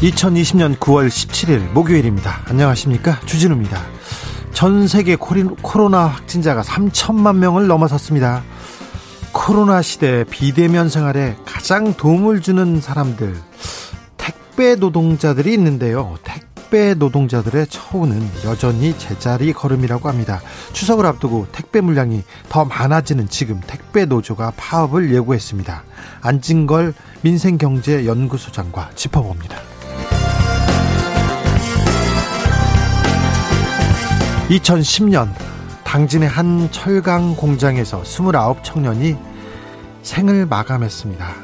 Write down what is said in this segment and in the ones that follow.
2020년 9월 17일 목요일입니다. 안녕하십니까? 주진우입니다. 전 세계 코로나 확진자가 3천만 명을 넘어섰습니다. 코로나 시대 비대면 생활에 가장 도움을 주는 사람들, 택배 노동자들이 있는데요. 택배 노동자들의 처우는 여전히 제자리 걸음이라고 합니다. 추석을 앞두고 택배 물량이 더 많아지는 지금 택배 노조가 파업을 예고했습니다. 안진걸 민생경제연구소장과 짚어봅니다. 2010년 당진의 한 철강 공장에서 29 청년이 생을 마감했습니다.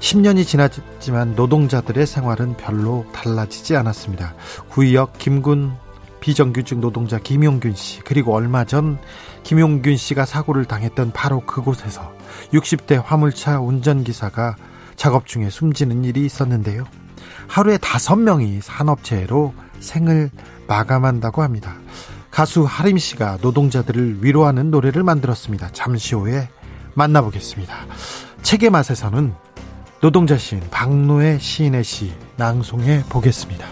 10년이 지났지만 노동자들의 생활은 별로 달라지지 않았습니다. 구의역 김군 비정규직 노동자 김용균 씨 그리고 얼마 전 김용균 씨가 사고를 당했던 바로 그곳에서 60대 화물차 운전기사가 작업 중에 숨지는 일이 있었는데요. 하루에 다섯 명이 산업재해로 생을 마감한다고 합니다. 가수 하림 씨가 노동자들을 위로하는 노래를 만들었습니다. 잠시 후에 만나보겠습니다. 책의 맛에서는 노동자 시인 박노의 시인의 시 낭송해 보겠습니다.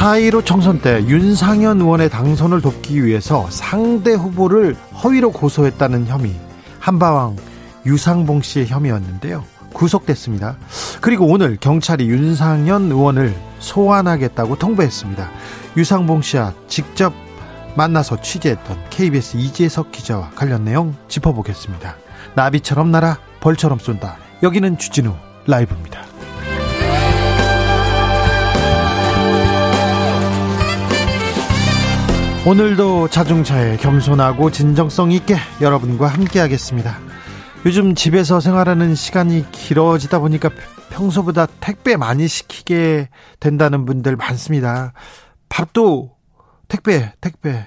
4.15 총선 때 윤상현 의원의 당선을 돕기 위해서 상대 후보를 허위로 고소했다는 혐의 한바왕 유상봉 씨의 혐의였는데요. 구속됐습니다. 그리고 오늘 경찰이 윤상현 의원을 소환하겠다고 통보했습니다. 유상봉 씨와 직접 만나서 취재했던 KBS 이재석 기자와 관련 내용 짚어보겠습니다. 나비처럼 날아 벌처럼 쏜다. 여기는 주진우 라이브입니다. 오늘도 자중차에 겸손하고 진정성 있게 여러분과 함께하겠습니다. 요즘 집에서 생활하는 시간이 길어지다 보니까 평소보다 택배 많이 시키게 된다는 분들 많습니다. 밥도 택배, 택배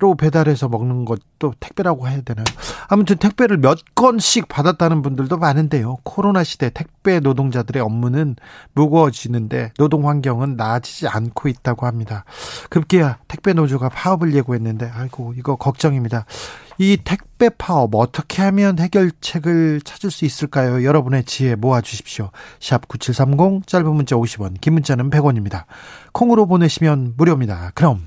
로 배달해서 먹는 것도 택배라고 해야 되나요? 아무튼 택배를 몇 건씩 받았다는 분들도 많은데요. 코로나 시대 택배 노동자들의 업무는 무거워지는데 노동 환경은 나아지지 않고 있다고 합니다. 급기야 택배 노조가 파업을 예고했는데 아이고 이거 걱정입니다. 이 택배 파업 어떻게 하면 해결책을 찾을 수 있을까요? 여러분의 지혜 모아 주십시오. 샵 9730 짧은 문자 50원, 긴 문자는 100원입니다. 콩으로 보내시면 무료입니다. 그럼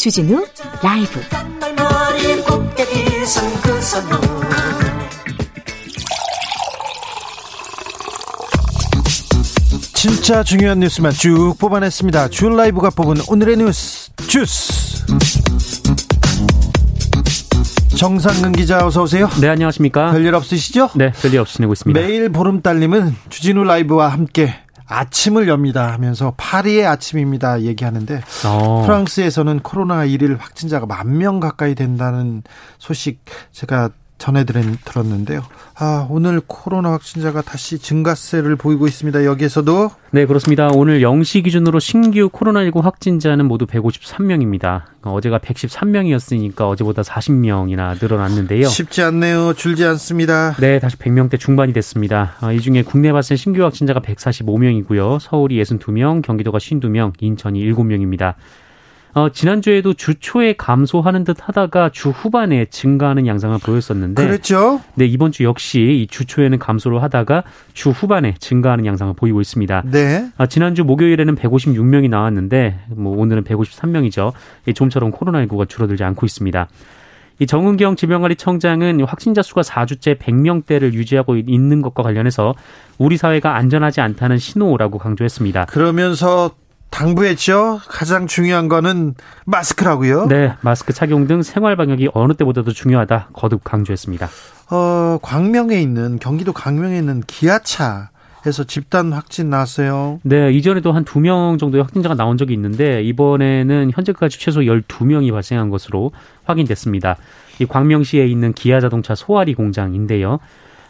주진우 라이브. 진짜 중요한 뉴스만 쭉 뽑아냈습니다. 주 라이브가 뽑은 오늘의 뉴스 주스. 정상근 기자 어서 오세요. 네 안녕하십니까. 별일 없으시죠? 네 별일 없이 지내고 있습니다. 매일 보름달님은 주진우 라이브와 함께 아침을 엽니다 하면서 파리의 아침입니다 얘기하는데 어. 프랑스에서는 코로나 1일 확진자가 만 명 가까이 된다는 소식 제가 전해드렸는데요. 아, 오늘 코로나 확진자가 다시 증가세를 보이고 있습니다. 여기에서도 네, 그렇습니다. 오늘 0시 기준으로 신규 코로나19 확진자는 모두 153명입니다. 어제가 113명이었으니까 어제보다 40명이나 늘어났는데요. 쉽지 않네요. 줄지 않습니다. 네, 다시 100명대 중반이 됐습니다. 아, 이 중에 국내 발생 신규 확진자가 145명이고요. 서울이 62명, 경기도가 52명, 인천이 7명입니다. 어, 지난주에도 주 초에 감소하는 듯 하다가 주 후반에 증가하는 양상을 보였었는데. 그렇죠. 네, 이번 주 역시 이주 초에는 감소를 하다가 주 후반에 증가하는 양상을 보이고 있습니다. 네. 아, 지난주 목요일에는 156명이 나왔는데, 뭐 오늘은 153명이죠. 좀처럼 코로나19가 줄어들지 않고 있습니다. 이 정은경 질병관리청장은 확진자 수가 4주째 100명대를 유지하고 있는 것과 관련해서 우리 사회가 안전하지 않다는 신호라고 강조했습니다. 그러면서 당부했죠. 가장 중요한 거는 마스크라고요. 네, 마스크 착용 등 생활 방역이 어느 때보다도 중요하다 거듭 강조했습니다. 어, 광명에 있는 경기도 광명에 있는 기아차 에서 집단 확진 나왔어요. 네, 이전에도 한 두 명 정도의 확진자가 나온 적이 있는데 이번에는 현재까지 최소 12명이 발생한 것으로 확인됐습니다. 이 광명시에 있는 기아 자동차 소아리 공장인데요.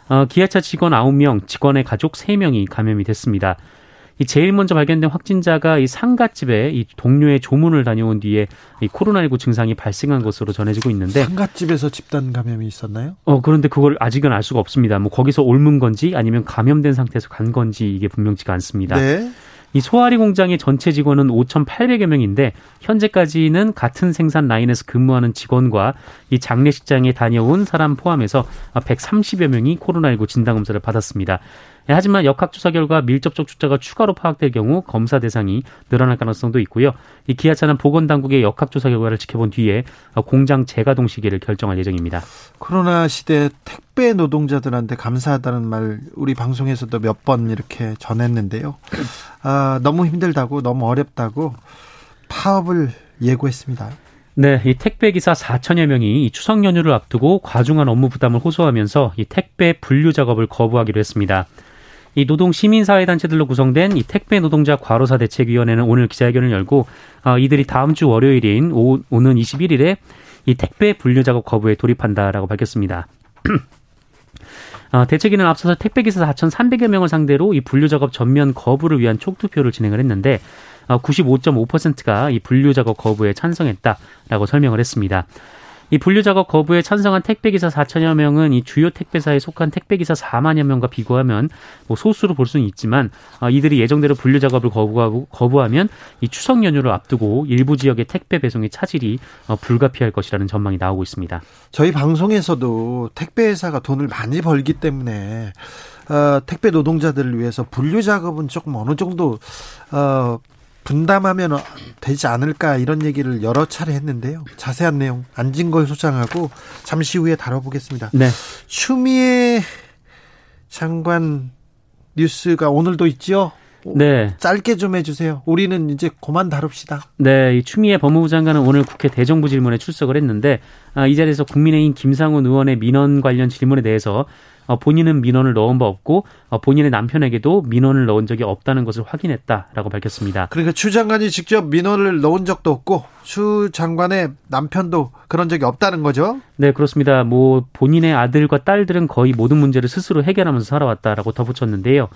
어, 기아차 직원 9명, 직원의 가족 3명이 감염이 됐습니다. 이 제일 먼저 발견된 확진자가 이 상가집에 이 동료의 조문을 다녀온 뒤에 이 코로나19 증상이 발생한 것으로 전해지고 있는데 상가집에서 집단 감염이 있었나요? 어 그런데 그걸 아직은 알 수가 없습니다. 뭐 거기서 옮은 건지 아니면 감염된 상태에서 간 건지 이게 분명치가 않습니다. 네. 이 소아리 공장의 전체 직원은 5,800여 명인데 현재까지는 같은 생산 라인에서 근무하는 직원과 이 장례식장에 다녀온 사람 포함해서 130여 명이 코로나19 진단 검사를 받았습니다. 예, 하지만 역학조사 결과 밀접촉 주자가 추가로 파악될 경우 검사 대상이 늘어날 가능성도 있고요. 이 기아차는 보건당국의 역학조사 결과를 지켜본 뒤에 공장 재가동 시기를 결정할 예정입니다. 코로나 시대 택배 노동자들한테 감사하다는 말 우리 방송에서도 몇 번 이렇게 전했는데요. 아, 너무 힘들다고 너무 어렵다고 파업을 예고했습니다. 네, 이 택배 기사 4천여 명이 이 추석 연휴를 앞두고 과중한 업무 부담을 호소하면서 이 택배 분류 작업을 거부하기로 했습니다. 이 노동 시민 사회 단체들로 구성된 이 택배 노동자 과로사 대책위원회는 오늘 기자회견을 열고 어, 이들이 다음 주 월요일인 오, 오는 21일에 이 택배 분류 작업 거부에 돌입한다라고 밝혔습니다. 어, 대책위는 앞서서 택배기사 4,300여 명을 상대로 이 분류 작업 전면 거부를 위한 촉투표를 진행을 했는데 어, 95.5%가 이 분류 작업 거부에 찬성했다라고 설명을 했습니다. 이 분류 작업 거부에 찬성한 택배기사 4천여 명은 이 주요 택배사에 속한 택배기사 4만여 명과 비교하면 뭐 소수로 볼 수는 있지만 어, 이들이 예정대로 분류 작업을 거부하고 거부하면 이 추석 연휴를 앞두고 일부 지역의 택배 배송의 차질이 어, 불가피할 것이라는 전망이 나오고 있습니다. 저희 방송에서도 택배 회사가 돈을 많이 벌기 때문에 어, 택배 노동자들을 위해서 분류 작업은 조금 어느 정도 어, 분담하면 되지 않을까 이런 얘기를 여러 차례 했는데요. 자세한 내용 안진걸 소장하고 잠시 후에 다뤄보겠습니다. 네. 추미애 장관 뉴스가 오늘도 있죠. 네. 짧게 좀 해주세요. 우리는 이제 그만 다룹시다. 네, 이 추미애 법무부 장관은 오늘 국회 대정부 질문에 출석을 했는데 아, 이 자리에서 국민의힘 김상훈 의원의 민원 관련 질문에 대해서 어, 본인은 민원을 넣은 바 없고 어, 본인의 남편에게도 민원을 넣은 적이 없다는 것을 확인했다라고 밝혔습니다. 그러니까 추 장관이 직접 민원을 넣은 적도 없고 추 장관의 남편도 그런 적이 없다는 거죠? 네, 그렇습니다. 뭐 본인의 아들과 딸들은 거의 모든 문제를 스스로 해결하면서 살아왔다라고 덧붙였는데요.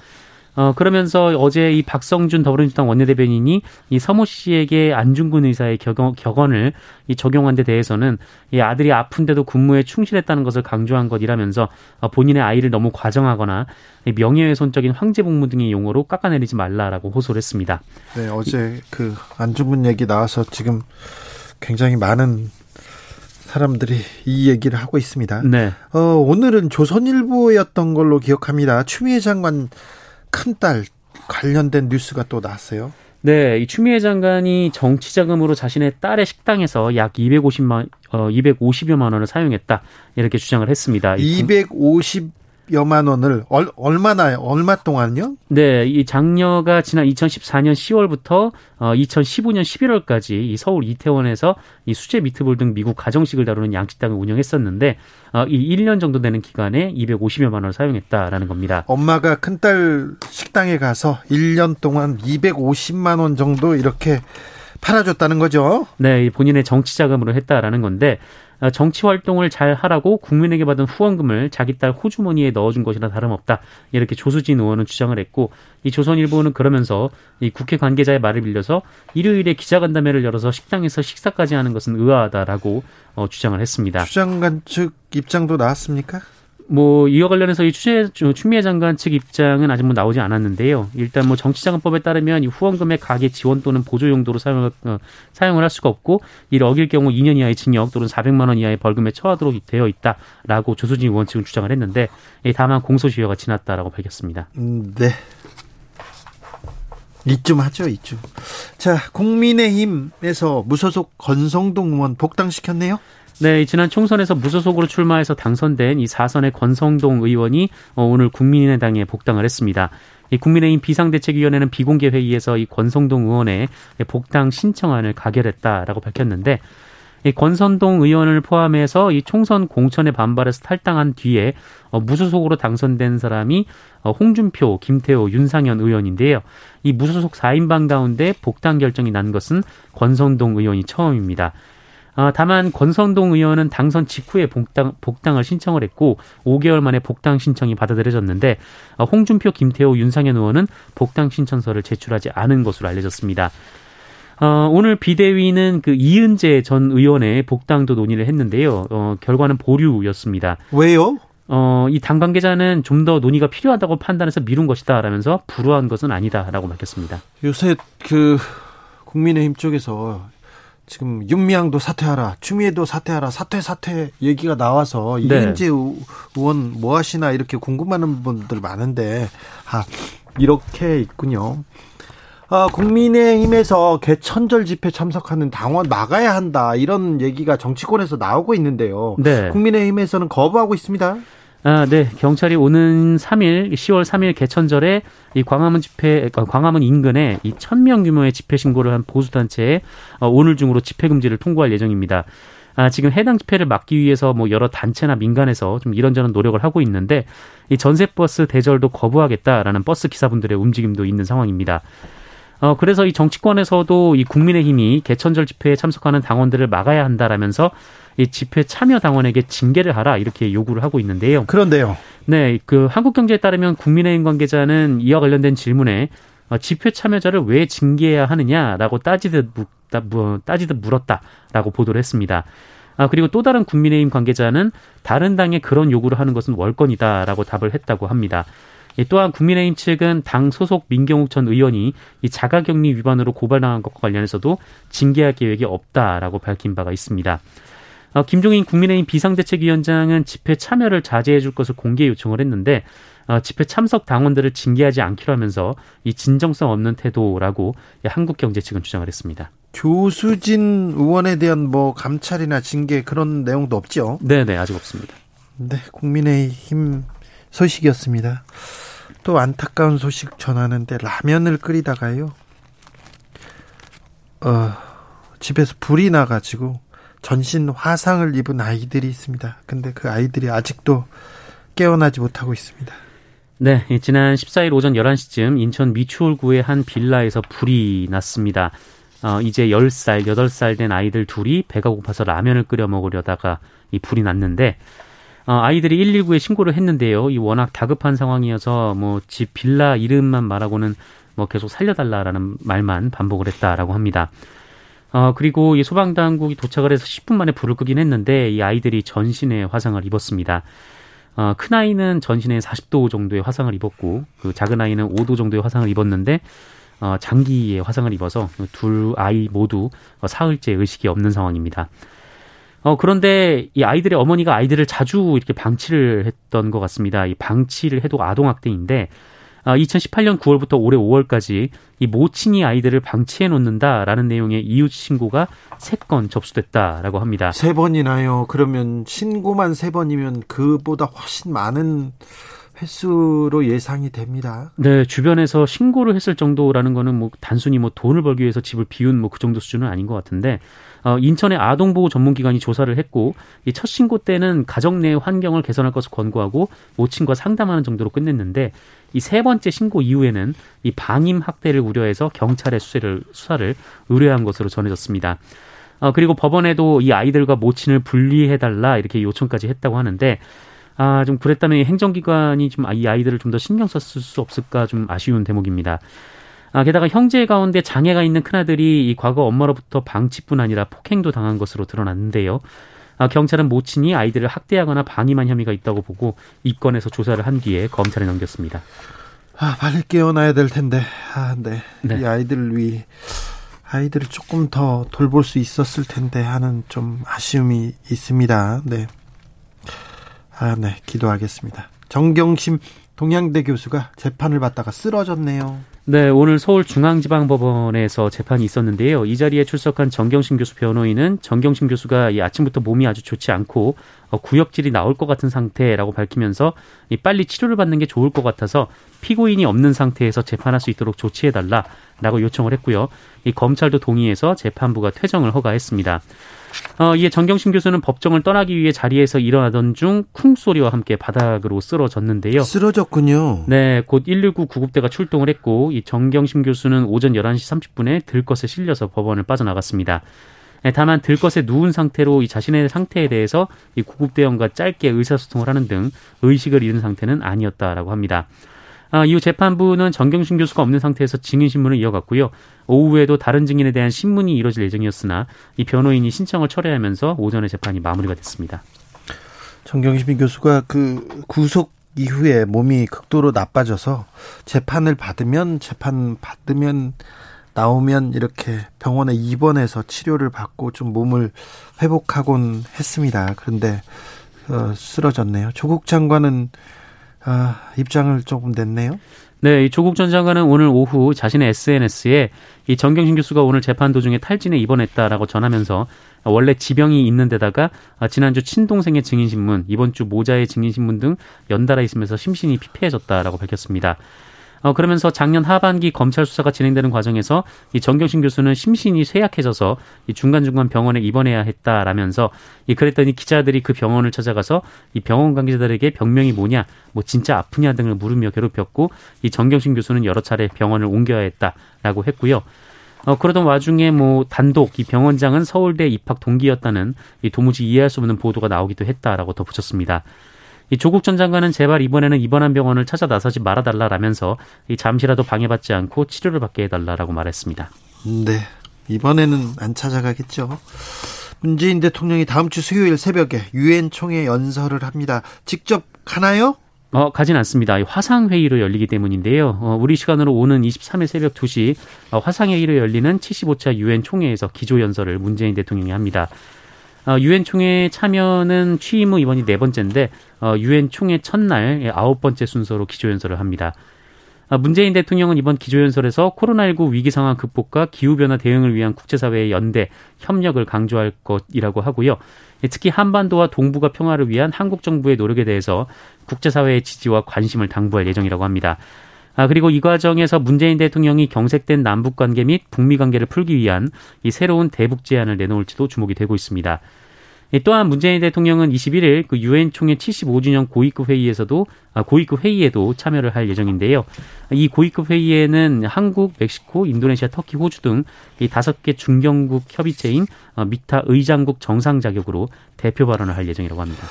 어, 그러면서 어제 이 박성준 더불어민주당 원내대변인이 이 서모 씨에게 안중근 의사의 격언, 격언을 이 적용한 데 대해서는 이 아들이 아픈데도 군무에 충실했다는 것을 강조한 것이라면서 어, 본인의 아이를 너무 과정하거나 명예훼손적인 황제복무 등의 용어로 깎아내리지 말라라고 호소를 했습니다. 네, 어제 그 안중근 얘기 나와서 지금 굉장히 많은 사람들이 이 얘기를 하고 있습니다. 네. 어, 오늘은 조선일보였던 걸로 기억합니다. 추미애 장관 큰딸 관련된 뉴스가 또 나왔어요. 네, 이 추미애 장관이 정치 자금으로 자신의 딸의 식당에서 약 250만 어 250여만 원을 사용했다. 이렇게 주장을 했습니다. 250 여만 원을 얼, 얼마나 얼마 동안요? 네, 이 장녀가 지난 2014년 10월부터 어, 2015년 11월까지 이 서울 이태원에서 이 수제 미트볼 등 미국 가정식을 다루는 양식당을 운영했었는데 어, 이 1년 정도 되는 기간에 250여만 원을 사용했다라는 겁니다. 엄마가 큰딸 식당에 가서 1년 동안 250만 원 정도 이렇게 팔아줬다는 거죠. 네, 본인의 정치 자금으로 했다라는 건데 어, 정치 활동을 잘 하라고 국민에게 받은 후원금을 자기 딸 호주머니에 넣어준 것이나 다름없다. 이렇게 조수진 의원은 주장을 했고 이 조선일보는 그러면서 이 국회 관계자의 말을 빌려서 일요일에 기자간담회를 열어서 식당에서 식사까지 하는 것은 의아하다라고 어, 주장을 했습니다. 주장관 측 입장도 나왔습니까? 뭐 이와 관련해서 이 추재 추미애 장관 측 입장은 아직 뭐 나오지 않았는데요. 일단 뭐 정치자금법에 따르면 이 후원금의 가계 지원 또는 보조 용도로 사용을 어, 사용을 할 수가 없고 이를 어길 경우 2년 이하의 징역 또는 400만 원 이하의 벌금에 처하도록 되어 있다라고 조수진 의원 측은 주장을 했는데 다만 공소시효가 지났다라고 밝혔습니다. 음, 네. 이쯤 하죠, 이쯤. 자, 국민의힘에서 무소속 건성동 의원 복당시켰네요? 네, 지난 총선에서 무소속으로 출마해서 당선된 이 사선의 권성동 의원이 어, 오늘 국민의당에 복당을 했습니다. 이 국민의힘 비상대책위원회는 비공개 회의에서 이 권성동 의원의 복당 신청안을 가결했다라고 밝혔는데 이 권선동 의원을 포함해서 이 총선 공천에 반발해서 탈당한 뒤에 어, 무소속으로 당선된 사람이 어, 홍준표, 김태호, 윤상현 의원인데요. 이 무소속 4인방 가운데 복당 결정이 난 것은 권선동 의원이 처음입니다. 아, 다만 권성동 의원은 당선 직후에 복당, 복당을 신청을 했고 5개월 만에 복당 신청이 받아들여졌는데 어, 홍준표, 김태호, 윤상현 의원은 복당 신청서를 제출하지 않은 것으로 알려졌습니다. 어, 오늘 비대위는 그 이은재 전 의원의 복당도 논의를 했는데요. 어, 결과는 보류였습니다. 왜요? 어, 이 당 관계자는 좀 더 논의가 필요하다고 판단해서 미룬 것이다라면서 불우한 것은 아니다라고 밝혔습니다. 요새 그 국민의힘 쪽에서 지금 윤미향도 사퇴하라, 추미애도 사퇴하라, 사퇴 사퇴 얘기가 나와서 네. 이은재 의원 뭐 하시나 이렇게 궁금하는 분들 많은데 아 이렇게 있군요. 아, 국민의힘에서 개천절 집회 참석하는 당원 막아야 한다 이런 얘기가 정치권에서 나오고 있는데요. 네. 국민의힘에서는 거부하고 있습니다. 아, 네. 경찰이 오는 3일, 10월 3일 개천절에 이 광화문 집회, 어, 광화문 인근에 이 1000명 규모의 집회 신고를 한 보수단체에 어, 오늘 중으로 집회 금지를 통보할 예정입니다. 아, 지금 해당 집회를 막기 위해서 뭐 여러 단체나 민간에서 좀 이런저런 노력을 하고 있는데 이 전세버스 대절도 거부하겠다라는 버스 기사분들의 움직임도 있는 상황입니다. 어, 그래서 이 정치권에서도 이 국민의힘이 개천절 집회에 참석하는 당원들을 막아야 한다라면서 이 집회 참여 당원에게 징계를 하라 이렇게 요구를 하고 있는데요. 그런데요. 네, 그 한국경제에 따르면 국민의힘 관계자는 이와 관련된 질문에 어, 집회 참여자를 왜 징계해야 하느냐라고 따지듯 따지듯 물었다라고 보도를 했습니다. 아, 그리고 또 다른 국민의힘 관계자는 다른 당에 그런 요구를 하는 것은 월권이다라고 답을 했다고 합니다. 또한 국민의힘 측은 당 소속 민경욱 전 의원이 이 자가격리 위반으로 고발당한 것과 관련해서도 징계할 계획이 없다라고 밝힌 바가 있습니다. 어, 김종인 국민의힘 비상대책위원장은 집회 참여를 자제해 줄 것을 공개 요청을 했는데 어, 집회 참석 당원들을 징계하지 않기로 하면서 이 진정성 없는 태도라고 한국경제 측은 주장을 했습니다. 교수진 의원에 대한 뭐 감찰이나 징계 그런 내용도 없죠? 네네 아직 없습니다. 네 국민의힘 소식이었습니다. 또 안타까운 소식 전하는데 라면을 끓이다가요. 어, 집에서 불이 나가지고 전신 화상을 입은 아이들이 있습니다. 근데 그 아이들이 아직도 깨어나지 못하고 있습니다. 네, 지난 14일 오전 11시쯤 인천 미추홀구의 한 빌라에서 불이 났습니다. 어, 이제 10살, 8살 된 아이들 둘이 배가 고파서 라면을 끓여 먹으려다가 이 불이 났는데 어, 아이들이 119에 신고를 했는데요. 이 워낙 다급한 상황이어서 뭐 집 빌라 이름만 말하고는 뭐 계속 살려달라라는 말만 반복을 했다라고 합니다. 어, 그리고 이 소방당국이 도착을 해서 10분 만에 불을 끄긴 했는데 이 아이들이 전신에 화상을 입었습니다. 어, 큰 아이는 전신에 40도 정도의 화상을 입었고 그 작은 아이는 5도 정도의 화상을 입었는데 어, 장기의 화상을 입어서 둘 아이 모두 사흘째 의식이 없는 상황입니다. 어, 그런데 이 아이들의 어머니가 아이들을 자주 이렇게 방치를 했던 것 같습니다. 이 방치를 해도 아동학대인데, 아, 2018년 9월부터 올해 5월까지 이 모친이 아이들을 방치해 놓는다라는 내용의 이웃 신고가 세 건 접수됐다라고 합니다. 세 번이나요? 그러면 신고만 세 번이면 그보다 훨씬 많은 횟수로 예상이 됩니다. 네, 주변에서 신고를 했을 정도라는 거는 뭐 단순히 뭐 돈을 벌기 위해서 집을 비운 뭐 그 정도 수준은 아닌 것 같은데 어, 인천의 아동보호 전문기관이 조사를 했고 이 첫 신고 때는 가정 내 환경을 개선할 것을 권고하고 모친과 상담하는 정도로 끝냈는데 이 세 번째 신고 이후에는 이 방임 학대를 우려해서 경찰에 수사를 수사를 의뢰한 것으로 전해졌습니다. 어, 그리고 법원에도 이 아이들과 모친을 분리해달라 이렇게 요청까지 했다고 하는데 아, 좀 그랬다면 행정기관이 좀 이 아이들을 좀 더 신경 썼을 수 없을까 좀 아쉬운 대목입니다. 아, 게다가 형제 가운데 장애가 있는 큰아들이 이 과거 엄마로부터 방치뿐 아니라 폭행도 당한 것으로 드러났는데요. 아, 경찰은 모친이 아이들을 학대하거나 방임한 혐의가 있다고 보고 입건해서 조사를 한 뒤에 검찰에 넘겼습니다. 아, 빨리 깨어나야 될 텐데. 아, 네. 네. 이 아이들을 위 아이들을 조금 더 돌볼 수 있었을 텐데 하는 좀 아쉬움이 있습니다. 네. 아, 네. 기도하겠습니다. 정경심 동양대 교수가 재판을 받다가 쓰러졌네요. 네, 오늘 서울중앙지방법원에서 재판이 있었는데요. 이 자리에 출석한 정경심 교수 변호인은 정경심 교수가 이 아침부터 몸이 아주 좋지 않고 어, 구역질이 나올 것 같은 상태라고 밝히면서 이 빨리 치료를 받는 게 좋을 것 같아서 피고인이 없는 상태에서 재판할 수 있도록 조치해달라라고 요청을 했고요. 이 검찰도 동의해서 재판부가 퇴정을 허가했습니다. 어, 이에 정경심 교수는 법정을 떠나기 위해 자리에서 일어나던 중 쿵 소리와 함께 바닥으로 쓰러졌는데요. 쓰러졌군요. 네, 곧 119 구급대가 출동을 했고 이 정경심 교수는 오전 11시 30분에 들것에 실려서 법원을 빠져나갔습니다. 네, 다만 들것에 누운 상태로 이 자신의 상태에 대해서 이 구급대원과 짧게 의사소통을 하는 등 의식을 잃은 상태는 아니었다라고 합니다. 아, 이후 재판부는 정경심 교수가 없는 상태에서 증인 신문을 이어갔고요. 오후에도 다른 증인에 대한 신문이 이뤄질 예정이었으나 이 변호인이 신청을 철회하면서 오전에 재판이 마무리가 됐습니다. 정경심 교수가 그 구속 이후에 몸이 극도로 나빠져서 재판을 받으면 재판 받으면 나오면 이렇게 병원에 입원해서 치료를 받고 좀 몸을 회복하곤 했습니다. 그런데 어, 쓰러졌네요. 조국 장관은 아, 입장을 조금 냈네요. 네, 이 조국 전 장관은 오늘 오후 자신의 SNS에 이 정경심 교수가 오늘 재판 도중에 탈진에 입원했다라고 전하면서 원래 지병이 있는 데다가 지난주 친동생의 증인신문, 이번 주 모자의 증인신문 등 연달아 있으면서 심신이 피폐해졌다라고 밝혔습니다. 어, 그러면서 작년 하반기 검찰 수사가 진행되는 과정에서 이 정경심 교수는 심신이 쇠약해져서 이 중간중간 병원에 입원해야 했다라면서 이 그랬더니 기자들이 그 병원을 찾아가서 이 병원 관계자들에게 병명이 뭐냐, 뭐 진짜 아프냐 등을 물으며 괴롭혔고 이 정경심 교수는 여러 차례 병원을 옮겨야 했다라고 했고요. 어, 그러던 와중에 뭐 단독 이 병원장은 서울대 입학 동기였다는 이 도무지 이해할 수 없는 보도가 나오기도 했다라고 덧붙였습니다. 이 조국 전 장관은 제발 이번에는 입원한 병원을 찾아 나서지 말아달라라면서 이 잠시라도 방해받지 않고 치료를 받게 해달라라고 말했습니다. 네, 이번에는 안 찾아가겠죠. 문재인 대통령이 다음 주 수요일 새벽에 유엔 총회 연설을 합니다. 직접 가나요? 어, 가진 않습니다. 화상회의로 열리기 때문인데요. 어, 우리 시간으로 오는 23일 새벽 2시 어, 화상회의로 열리는 75차 유엔 총회에서 기조연설을 문재인 대통령이 합니다. 어, 유엔 총회 참여는 취임 후 이번이 네 번째인데 어, 유엔 총회 첫날 아홉 번째 순서로 기조연설을 합니다. 어, 문재인 대통령은 이번 기조연설에서 코로나19 위기 상황 극복과 기후변화 대응을 위한 국제사회의 연대, 협력을 강조할 것이라고 하고요. 특히 한반도와 동북아 평화를 위한 한국 정부의 노력에 대해서 국제사회의 지지와 관심을 당부할 예정이라고 합니다. 아, 그리고 이 과정에서 문재인 대통령이 경색된 남북 관계 및 북미 관계를 풀기 위한 이 새로운 대북 제안을 내놓을지도 주목이 되고 있습니다. 또한 문재인 대통령은 21일 그 유엔 총회 75주년 고위급 회의에서도 아, 고위급 회의에도 참여를 할 예정인데요. 이 고위급 회의에는 한국, 멕시코, 인도네시아, 터키, 호주 등 이 다섯 개 중견국 협의체인 어, 미타 의장국 정상 자격으로 대표 발언을 할 예정이라고 합니다.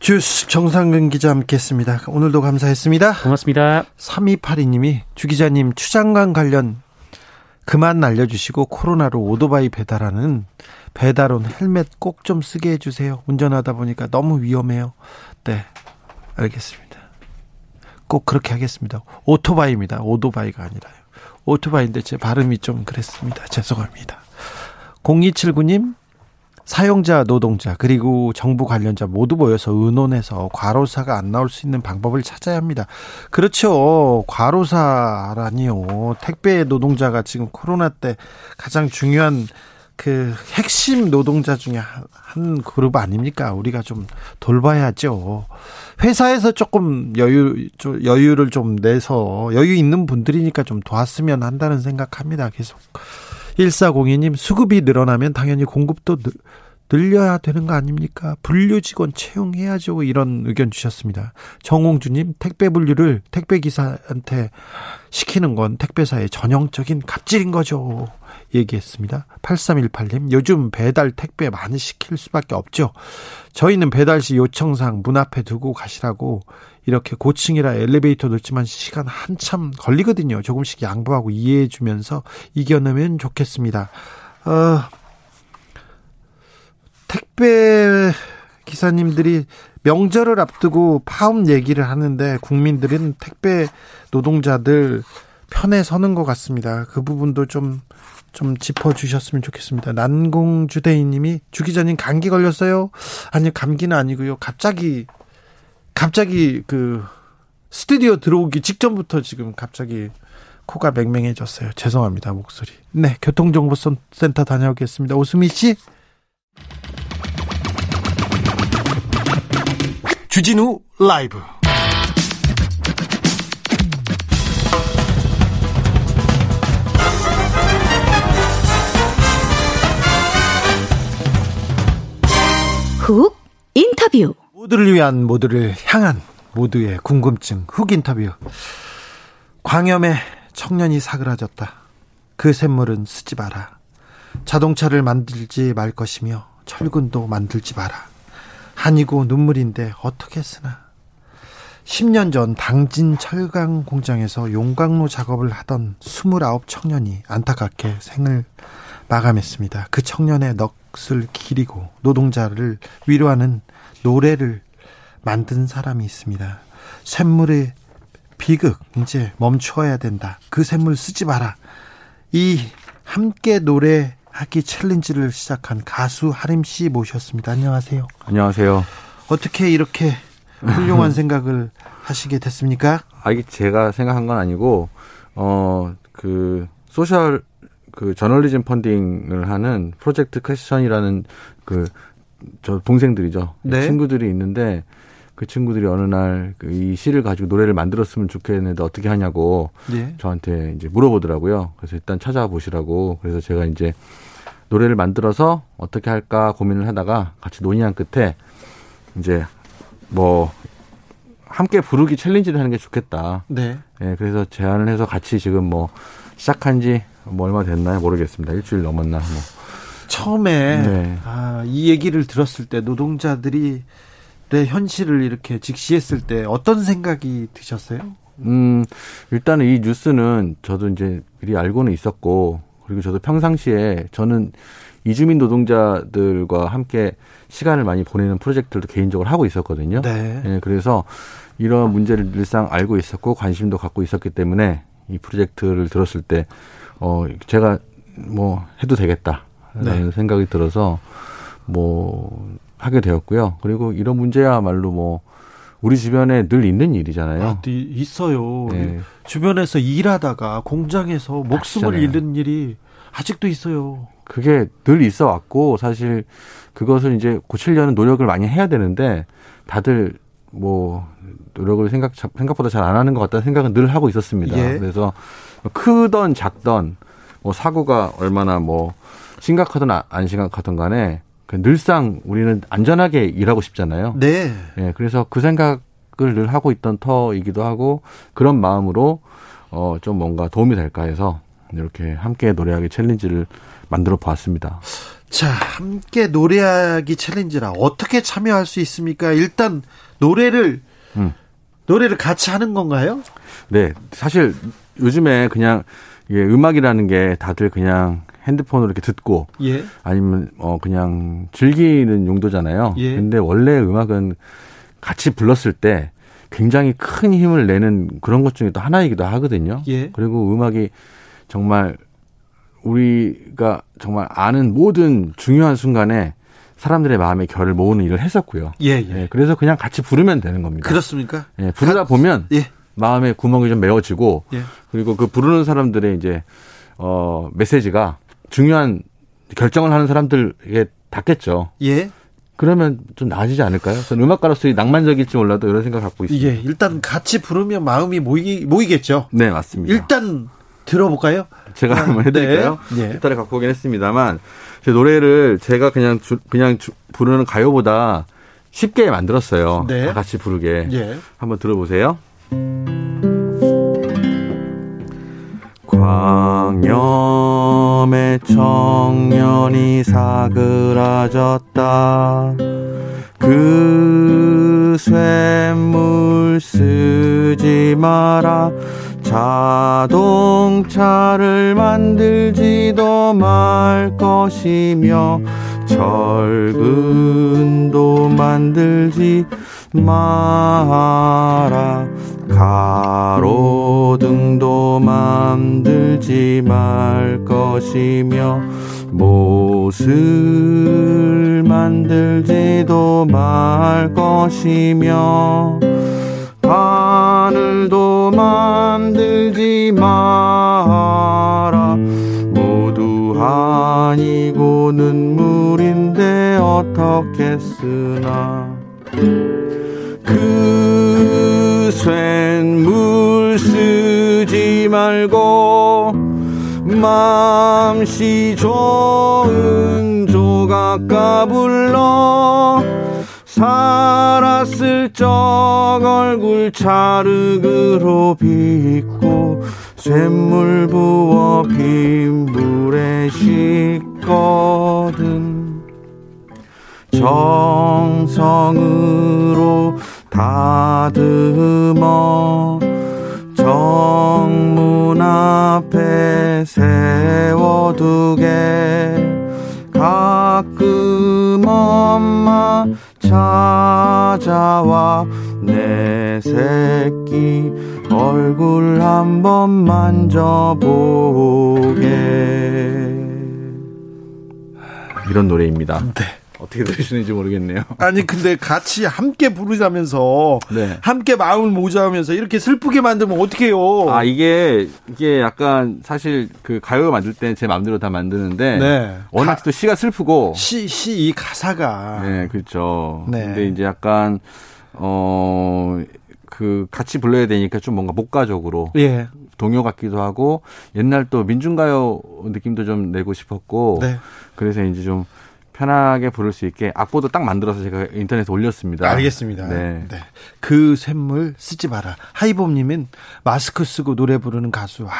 주스 정상근 기자 함께했습니다. 오늘도 감사했습니다. 고맙습니다. 3282님이 주 기자님 추장관 관련 그만 날려주시고 코로나로 오토바이 배달하는 배달온 헬멧 꼭 좀 쓰게 해주세요. 운전하다 보니까 너무 위험해요. 네, 알겠습니다. 꼭 그렇게 하겠습니다. 오토바이입니다. 오토바이가 아니라요. 오토바이인데 제 발음이 좀 그랬습니다. 죄송합니다. 0279님, 사용자, 노동자, 그리고 정부 관련자 모두 모여서 의논해서 과로사가 안 나올 수 있는 방법을 찾아야 합니다. 그렇죠. 과로사라니요. 택배 노동자가 지금 코로나 때 가장 중요한 그 핵심 노동자 중에 한 그룹 아닙니까? 우리가 좀 돌봐야죠. 회사에서 조금 여유 여유를 좀 내서 여유 있는 분들이니까 좀 도왔으면 한다는 생각합니다. 계속 1402님 수급이 늘어나면 당연히 공급도 늘려야 되는 거 아닙니까? 분류 직원 채용해야죠. 이런 의견 주셨습니다. 정홍주님, 택배 분류를 택배 기사한테 시키는 건 택배사의 전형적인 갑질인 거죠. 얘기했습니다. 8318님, 요즘 배달 택배 많이 시킬 수밖에 없죠. 저희는 배달 시 요청상 문 앞에 두고 가시라고 이렇게 고층이라 엘리베이터 놓지만 시간 한참 걸리거든요. 조금씩 양보하고 이해해 주면서 이겨내면 좋겠습니다. 어, 택배 기사님들이 명절을 앞두고 파업 얘기를 하는데 국민들은 택배 노동자들 편에 서는 것 같습니다. 그 부분도 좀, 좀 짚어주셨으면 좋겠습니다. 난공주대인님이 주 기자님 감기 걸렸어요? 아니, 감기는 아니고요. 갑자기, 갑자기 그 스튜디오 들어오기 직전부터 지금 갑자기 코가 맹맹해졌어요. 죄송합니다, 목소리. 네, 교통정보센터 다녀오겠습니다. 오수미 씨. 주진우 라이브. 훅 인터뷰. 모두를 위한 모두를 향한 모두의 궁금증 훅 인터뷰. 광염에 청년이 사그라졌다. 그 샘물은 쓰지 마라. 자동차를 만들지 말 것이며 철근도 만들지 마라. 한이고 눈물인데 어떻게 쓰나. 10년 전 당진 철강 공장에서 용광로 작업을 하던 29 청년이 안타깝게 생을 마감했습니다. 그 청년의 넋을 기리고 노동자를 위로하는 노래를 만든 사람이 있습니다. 샘물의 비극 이제 멈춰야 된다. 그 샘물 쓰지 마라. 이 함께 노래 하기 챌린지를 시작한 가수 하림 씨 모셨습니다. 안녕하세요. 안녕하세요. 어떻게 이렇게 훌륭한 생각을 하시게 됐습니까? 아 이게 제가 생각한 건 아니고 어 그 social 그 저널리즘 funding을 하는 Project Question이라는 그 저 동생들이죠. 네. 친구들이 있는데 그 친구들이 어느 날 이 시를 가지고 노래를 만들었으면 좋겠는데 어떻게 하냐고 예. 저한테 이제 물어보더라고요. 그래서 일단 찾아보시라고. 그래서 제가 이제 노래를 만들어서 어떻게 할까 고민을 하다가 같이 논의한 끝에 이제 뭐 함께 부르기 챌린지를 하는 게 좋겠다. 네. 예, 그래서 제안을 해서 같이 지금 뭐 시작한 지뭐 얼마 됐나요? 모르겠습니다. 일주일 넘었나 뭐. 처음에 네. 아, 이 얘기를 들었을 때 노동자들이 내 현실을 이렇게 직시했을 때 어떤 생각이 드셨어요? 음, 일단은 이 뉴스는 저도 이제 미리 알고는 있었고, 그리고 저도 평상시에 저는 이주민 노동자들과 함께 시간을 많이 보내는 프로젝트들도 개인적으로 하고 있었거든요. 네. 예, 그래서 이런 문제를 늘상 알고 있었고 관심도 갖고 있었기 때문에 이 프로젝트를 들었을 때, 어, 제가 뭐 해도 되겠다 라는 네. 생각이 들어서 뭐 하게 되었고요. 그리고 이런 문제야말로 뭐 우리 주변에 늘 있는 일이잖아요. 아, 이- 있어요. 예. 주변에서 일하다가 공장에서 목숨을 아시잖아요. 잃는 일이 아직도 있어요. 그게 늘 있어 왔고 사실 그것을 이제 고치려는 노력을 많이 해야 되는데 다들 뭐 노력을 생각 생각보다 잘 안 하는 것 같다는 생각은 늘 하고 있었습니다. 예. 그래서 크던 작던 뭐 사고가 얼마나 뭐 심각하든 아- 안 심각하든 간에 그 늘상 우리는 안전하게 일하고 싶잖아요. 네. 예, 그래서 그 생각을 늘 하고 있던 터이기도 하고 그런 마음으로 어 좀 뭔가 도움이 될까 해서 이렇게 함께 노래하기 챌린지를 만들어 보았습니다. 자, 함께 노래하기 챌린지라 어떻게 참여할 수 있습니까? 일단 노래를 음. 노래를 같이 하는 건가요? 네, 사실 요즘에 그냥 이게 음악이라는 게 다들 그냥 핸드폰으로 이렇게 듣고 예. 아니면 어 그냥 즐기는 용도잖아요. 예. 근데 원래 음악은 같이 불렀을 때 굉장히 큰 힘을 내는 그런 것 중에 또 하나이기도 하거든요. 예. 그리고 음악이 정말 우리가 정말 아는 모든 중요한 순간에 사람들의 마음의 결을 모으는 일을 했었고요. 예, 예. 예, 그래서 그냥 같이 부르면 되는 겁니다. 그렇습니까? 예, 부르다 보면 예. 마음의 구멍이 좀 메워지고 예. 그리고 그 부르는 사람들의 이제 어 메시지가 중요한 결정을 하는 사람들에게 닿겠죠. 예. 그러면 좀 나아지지 않을까요? 저는 음악가로서 낭만적일지 몰라도 이런 생각 갖고 있습니다. 예. 일단 같이 부르면 마음이 모이, 모이겠죠. 네, 맞습니다. 일단 들어볼까요? 제가 아, 한번 해드릴까요? 네. 예. 기타를 갖고 오긴 했습니다만 제 노래를 제가 그냥 주- 그냥 주- 부르는 가요보다 쉽게 만들었어요. 네. 다 같이 부르게. 예. 한번 들어보세요. 광 염의 청년이 사그라졌다. 그 쇳물 쓰지 마라. 자동차를 만들지도 말 것이며 철근도 만들지 마라. 가로 등도 만들지 말 것이며 못을 만들지도 말 것이며 하늘도 만들지 마라. 모두 아니고 눈물인데 어떻게 쓰나. 그쇳물 쓰지 말고 맘씨 좋은 조각 까불러 살았을 적 얼굴 자르그로 빚고 쇳물 부어 빈불에 씻거든. 정성으로 다듬어 세워두게 가끔 엄마 찾아와 내 새끼 얼굴 한번 만져보게 이런 노래입니다. 네. 어떻게 들으시는지 모르겠네요. 아니 근데 같이 함께 부르자면서 네. 함께 마음을 모자하면서 이렇게 슬프게 만들면 어떡해요? 아 이게 이게 약간 사실 그 가요 만들 때 제 마음대로 다 만드는데 네. 워낙 가- 또 시가 슬프고 시 시 이 가사가 네 그렇죠. 네. 근데 이제 약간 어. 그 같이 불러야 되니까 좀 뭔가 목가적으로 예. 동요 같기도 하고 옛날 또 민중가요 느낌도 좀 내고 싶었고 네. 그래서 이제 좀 편하게 부를 수 있게 악보도 딱 만들어서 제가 인터넷에 올렸습니다. 알겠습니다. 네. 네. 그 샘물 쓰지 마라. 하이봄님은 마스크 쓰고 노래 부르는 가수. 아,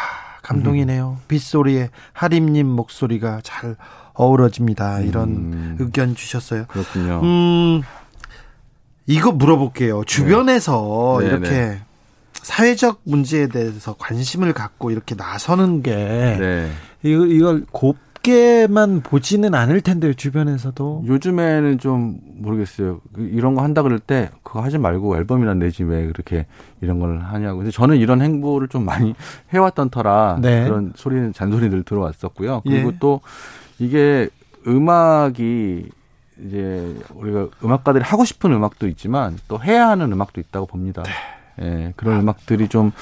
감동이네요. 음. 빗소리에 하림님 목소리가 잘 어우러집니다. 이런 음. 의견 주셨어요. 그렇군요. 음, 이거 물어볼게요. 주변에서 네, 이렇게 네. 사회적 문제에 대해서 관심을 갖고 이렇게 나서는 게 네. 이걸 곱 게만 보지는 않을 텐데요. 주변에서도 요즘에는 좀 모르겠어요. 그 이런 거 한다 그럴 때 그거 하지 말고 앨범이나 내지 왜 그렇게 이런 걸 하냐고. 근데 저는 이런 행보를 좀 많이 해왔던 터라 네. 그런 소리는 잔소리들 들어왔었고요. 그리고 예. 또 이게 음악이 이제 우리가 음악가들이 하고 싶은 음악도 있지만 또 해야 하는 음악도 있다고 봅니다. 예, 그런 음악들이 좀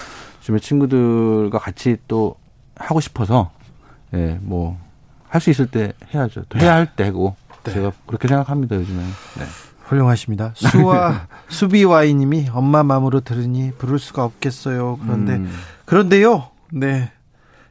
주변 친구들과 같이 또 하고 싶어서 예, 뭐 할 수 있을 때 해야죠. 또 해야 할 때고 제가 그렇게 생각합니다 요즘에. 네. 훌륭하십니다. 수와 수비와이님이 엄마 마음으로 들으니 부를 수가 없겠어요. 그런데 음, 그런데요. 네.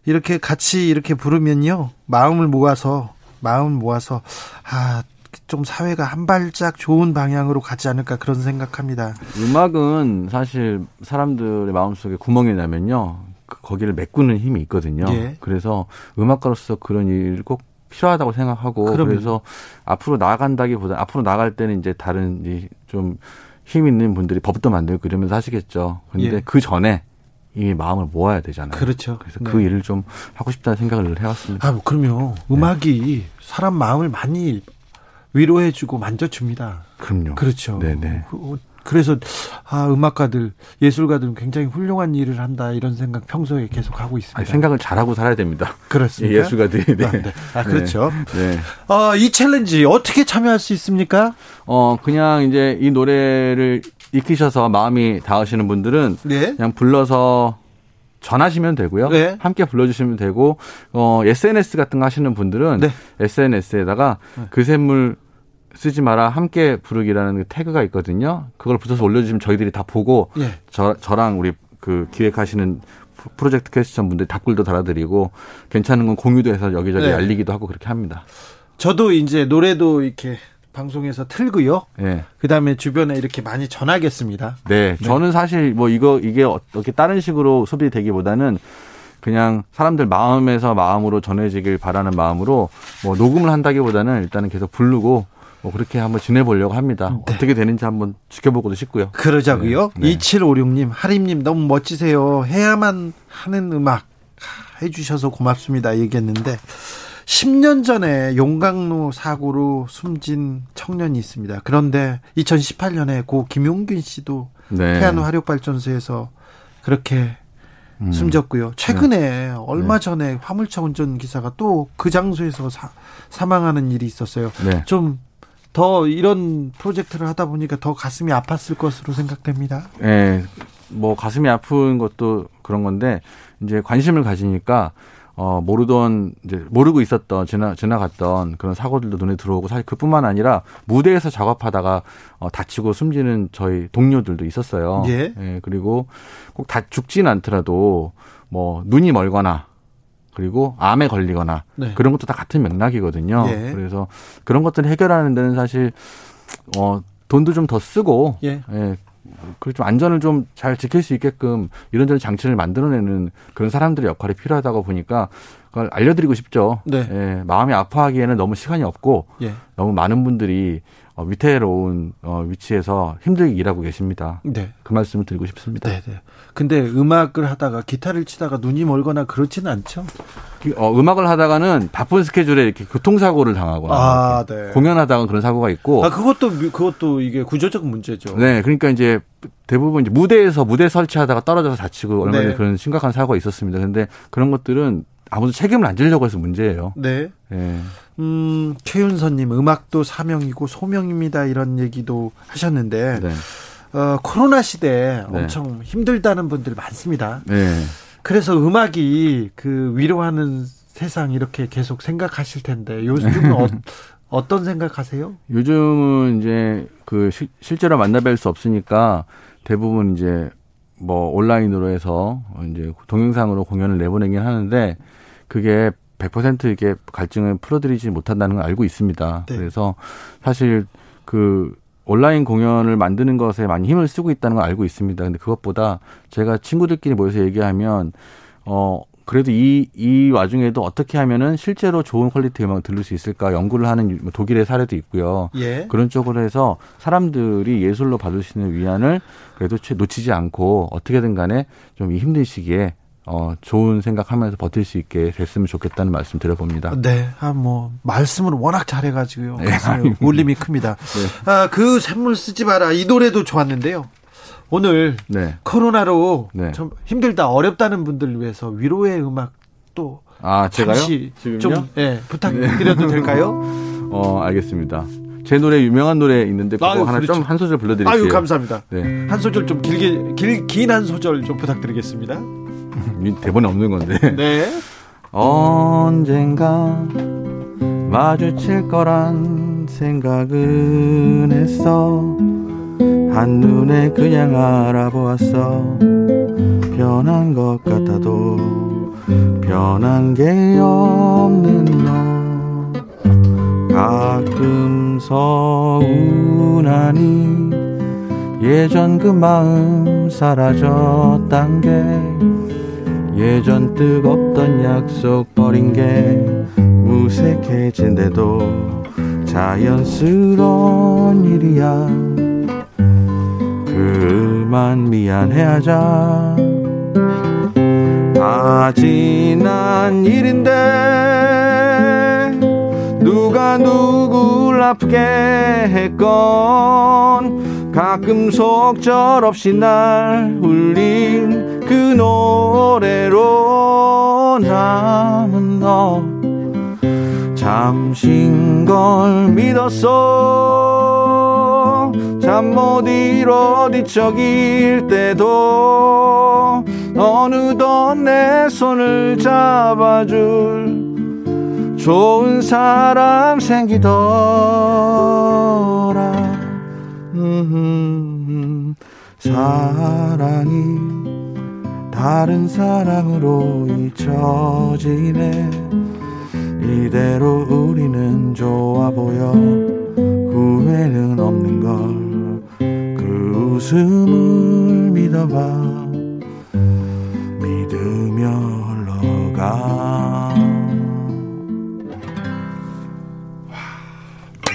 이렇게 같이 이렇게 부르면요. 마음을 모아서 마음을 모아서 아, 좀 사회가 한 발짝 좋은 방향으로 가지 않을까 그런 생각합니다. 음악은 사실 사람들의 마음속에 구멍이 나면요. 그- 거기를 메꾸는 힘이 있거든요. 예. 그래서 음악가로서 그런 일이 꼭 필요하다고 생각하고 그럼요. 그래서 앞으로 나간다기보다 앞으로 나갈 때는 이제 다른 이좀힘 있는 분들이 법도 만들고 이러면서 하시겠죠. 근데 예. 그 전에 이 마음을 모아야 되잖아요. 그렇죠. 그래서 네. 그 일을 좀 하고 싶다는 생각을 해왔습니다. 아, 뭐 그럼요. 음악이 사람 마음을 많이 위로해주고 만져줍니다. 그럼요. 그렇죠. 네네. 그- 그래서 아 음악가들 예술가들은 굉장히 훌륭한 일을 한다 이런 생각 평소에 계속 하고 있습니다. 아니, 생각을 잘하고 살아야 됩니다. 그렇습니까? 예술가들이. 네. 아, 네. 아, 그렇죠. 네. 아, 이 챌린지 어떻게 참여할 수 있습니까? 어, 그냥 이제 이 노래를 익히셔서 마음이 닿으시는 분들은 네. 그냥 불러서 전하시면 되고요. 네. 함께 불러주시면 되고, 어, SNS 같은 거 하시는 분들은 네. SNS에다가 그 샘물 쓰지 마라 함께 부르기라는 그 태그가 있거든요. 그걸 붙여서 올려주시면 저희들이 다 보고 예. 저, 저랑 우리 그 기획하시는 프로- 프로젝트 캐스션 분들 댓글도 달아드리고 괜찮은 건 공유도 해서 여기저기 네. 알리기도 하고 그렇게 합니다. 저도 이제 노래도 이렇게 방송에서 틀고요. 예. 그다음에 주변에 이렇게 많이 전하겠습니다. 네, 저는 사실 뭐 이거 이게 어떻게 다른 식으로 소비되기보다는 그냥 사람들 마음에서 마음으로 전해지길 바라는 마음으로 뭐 녹음을 한다기보다는 일단은 계속 부르고 뭐 그렇게 한번 지내보려고 합니다. 어떻게 되는지 한번 지켜보고도 싶고요. 그러자고요. 네, 네. 2756님, 하림님 너무 멋지세요. 해야만 하는 음악 하, 해주셔서 고맙습니다. 얘기했는데 10년 전에 용광로 사고로 숨진 청년이 있습니다. 그런데 2018년에 고 김용균 씨도 네. 태안 화력발전소에서 그렇게 음. 숨졌고요. 최근에 얼마 전에 화물차 운전 기사가 또 그 장소에서 사, 사망하는 일이 있었어요. 네. 좀 더 이런 프로젝트를 하다 보니까 더 가슴이 아팠을 것으로 생각됩니다. 예. 뭐 가슴이 아픈 것도 그런 건데 이제 관심을 가지니까 어 모르던 이제 모르고 있었던 지나 지나갔던 그런 사고들도 눈에 들어오고 사실 그뿐만 아니라 무대에서 작업하다가 어 다치고 숨지는 저희 동료들도 있었어요. 예. 예 그리고 꼭 다 죽지는 않더라도 뭐 눈이 멀거나 그리고 암에 걸리거나 네. 그런 것도 다 같은 맥락이거든요. 예. 그래서 그런 것들을 해결하는 데는 사실 어 돈도 좀 더 쓰고 예. 예. 그리고 좀 안전을 좀 잘 지킬 수 있게끔 이런저런 장치를 만들어내는 그런 사람들의 역할이 필요하다고 보니까 그걸 알려드리고 싶죠. 네. 예, 마음이 아파하기에는 너무 시간이 없고 예. 너무 많은 분들이 어, 위태로운 어, 위치에서 힘들게 일하고 계십니다. 네. 그 말씀을 드리고 싶습니다. 네, 네. 근데 음악을 하다가 기타를 치다가 눈이 멀거나 그렇지는 않죠? 어, 음악을 하다가는 바쁜 스케줄에 이렇게 교통사고를 당하거나 아, 네. 공연하다가 그런 사고가 있고 아, 그것도 그것도 이게 구조적 문제죠. 네, 그러니까 이제 대부분 이제 무대에서 무대 설치하다가 떨어져서 다치고 얼마 전에 네. 그런 심각한 사고가 있었습니다. 근데 그런 것들은 아무도 책임을 안 지려고 해서 문제예요. 네. 예. 음, 최윤선님, 음악도 사명이고 소명입니다. 이런 얘기도 하셨는데, 네. 어, 코로나 시대에 네. 엄청 힘들다는 분들 많습니다. 네. 그래서 음악이 그 위로하는 세상 이렇게 계속 생각하실 텐데, 요즘은 어, 어떤 생각하세요? 요즘은 이제 그 시- 실제로 만나뵐 수 없으니까 대부분 이제 뭐 온라인으로 해서 이제 동영상으로 공연을 내보내긴 하는데 그게 100% 이게 갈증을 풀어드리지 못한다는 걸 알고 있습니다. 네. 그래서 사실 그 온라인 공연을 만드는 것에 많이 힘을 쓰고 있다는 걸 알고 있습니다. 근데 그것보다 제가 친구들끼리 모여서 얘기하면 어 그래도 이, 이 와중에도 어떻게 하면은 실제로 좋은 quality 음악을 들을 수 있을까 연구를 하는 뭐 독일의 사례도 있고요. 예. 그런 쪽으로 해서 사람들이 예술로 받을 수 있는 위안을 그래도 채- 놓치지 않고 어떻게든 간에 좀 이 힘든 시기에 어, 좋은 생각하면서 버틸 수 있게 됐으면 좋겠다는 말씀 드려봅니다. 네, 아, 뭐, 말씀을 워낙 잘해가지고요. 네. 울림이 큽니다. 아, 그 샘물 쓰지 마라. 이 노래도 좋았는데요. 오늘 네. 코로나로 네. 좀 힘들다, 어렵다는 분들을 위해서 위로의 음악 또 아, 제가요? 잠시? 좀 예, 부탁드려도 될까요? 어, 알겠습니다. 제 노래 유명한 노래 있는데 그거 아유, 하나 그렇죠. 좀한 소절 불러드릴게요. 아유, 감사합니다. 네. 한 소절 좀 길게, 길, 긴 한 소절 좀 부탁드리겠습니다. 이 대본에 없는 건데. 네. 언젠가 마주칠 거란 생각은 했어 한눈에 그냥 알아보았어 변한 것 같아도 변한 게 없는 너 가끔 서운하니 예전 그 마음 사라졌단 게 예전 뜨겁던 약속 버린 게 무색해진데도 자연스러운 일이야. 그만 미안해하자. 다 지난 일인데 누가 누굴 아프게 했건 가끔 속절없이 날 울린 그 노래로 남은 너 잠신 걸 믿었어. 잠 못 이뤄 뒤척일 때도 어느덧 내 손을 잡아줄 좋은 사람 생기더라. 음, 사랑이 다른 사랑으로 잊혀지네. 이대로 우리는 좋아 보여. 후회는 없는 걸. 그 웃음을 믿어봐. 믿으며 흘러가.